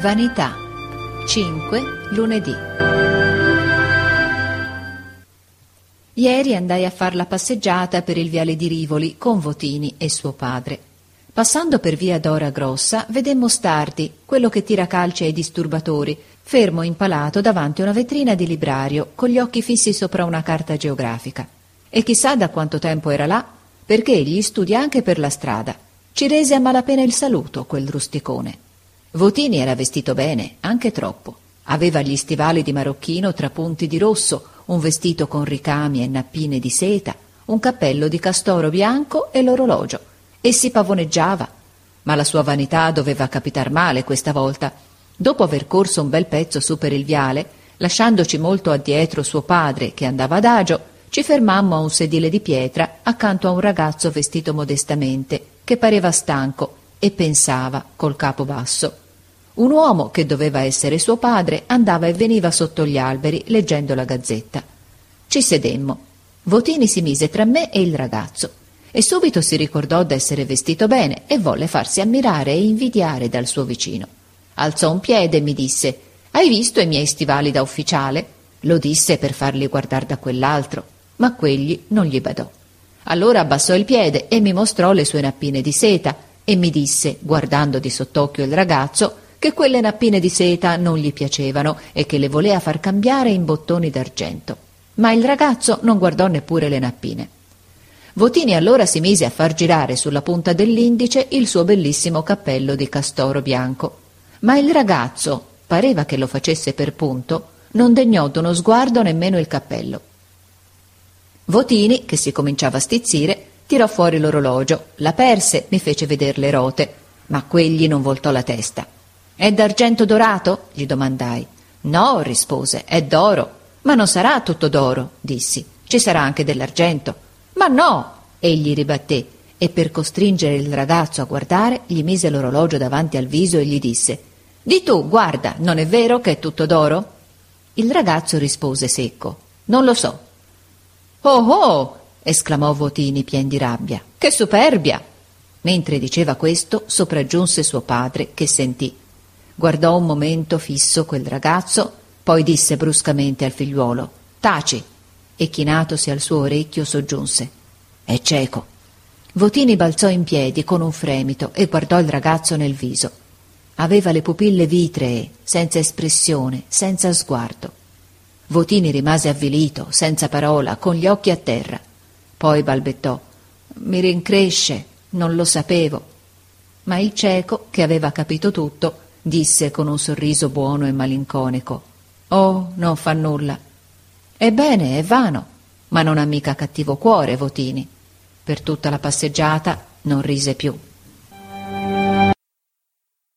Vanità 5 lunedì Ieri andai a far la passeggiata per il viale di Rivoli con Votini e suo padre. Passando per via Dora Grossa, vedemmo Stardi, quello che tira calci ai disturbatori, fermo impalato davanti a una vetrina di librario, con gli occhi fissi sopra una carta geografica. E chissà da quanto tempo era là, perché egli studia anche per la strada. Ci rese a malapena il saluto, quel rusticone. Votini era vestito bene, anche troppo. Aveva gli stivali di marocchino trapunti di rosso, un vestito con ricami e nappine di seta, un cappello di castoro bianco e l'orologio, e si pavoneggiava. Ma la sua vanità doveva capitar male questa volta. Dopo aver corso un bel pezzo su per il viale, lasciandoci molto addietro suo padre che andava adagio, ci fermammo a un sedile di pietra accanto a un ragazzo vestito modestamente, che pareva stanco e pensava col capo basso. Un uomo, che doveva essere suo padre, andava e veniva sotto gli alberi leggendo la gazzetta. Ci sedemmo. Votini si mise tra me e il ragazzo e subito si ricordò d'essere vestito bene e volle farsi ammirare e invidiare dal suo vicino. Alzò un piede e mi disse Hai visto i miei stivali da ufficiale? Lo disse per farli guardar da quell'altro, ma quegli non gli badò. Allora abbassò il piede e mi mostrò le sue nappine di seta e mi disse, guardando di sott'occhio il ragazzo, che quelle nappine di seta non gli piacevano e che le voleva far cambiare in bottoni d'argento. Ma il ragazzo non guardò neppure le nappine. Votini allora si mise a far girare sulla punta dell'indice il suo bellissimo cappello di castoro bianco. Ma il ragazzo, pareva che lo facesse per punto, non degnò d'uno sguardo nemmeno il cappello. Votini, che si cominciava a stizzire, tirò fuori l'orologio, la perse, mi fece veder le rote, ma quegli non voltò la testa. È d'argento dorato? gli domandai. No, rispose, è d'oro. Ma non sarà tutto d'oro, dissi. Ci sarà anche dell'argento. Ma no! egli ribatté, e per costringere il ragazzo a guardare gli mise l'orologio davanti al viso e gli disse Di tu, guarda, non è vero che è tutto d'oro? Il ragazzo rispose secco Non lo so. Oh oh! esclamò Votini pien di rabbia. Che superbia! Mentre diceva questo, sopraggiunse suo padre, che sentì guardò un momento fisso quel ragazzo, poi disse bruscamente al figliuolo Taci! e chinatosi al suo orecchio soggiunse È cieco. Votini balzò in piedi con un fremito e guardò il ragazzo nel viso. Aveva le pupille vitree, senza espressione, senza sguardo. Votini rimase avvilito, senza parola, con gli occhi a terra. Poi balbettò Mi rincresce, non lo sapevo. Ma il cieco, che aveva capito tutto, disse con un sorriso buono e malinconico. Oh, non fa nulla. Ebbene, è vano, ma non ha mica cattivo cuore, Votini. Per tutta la passeggiata non rise più.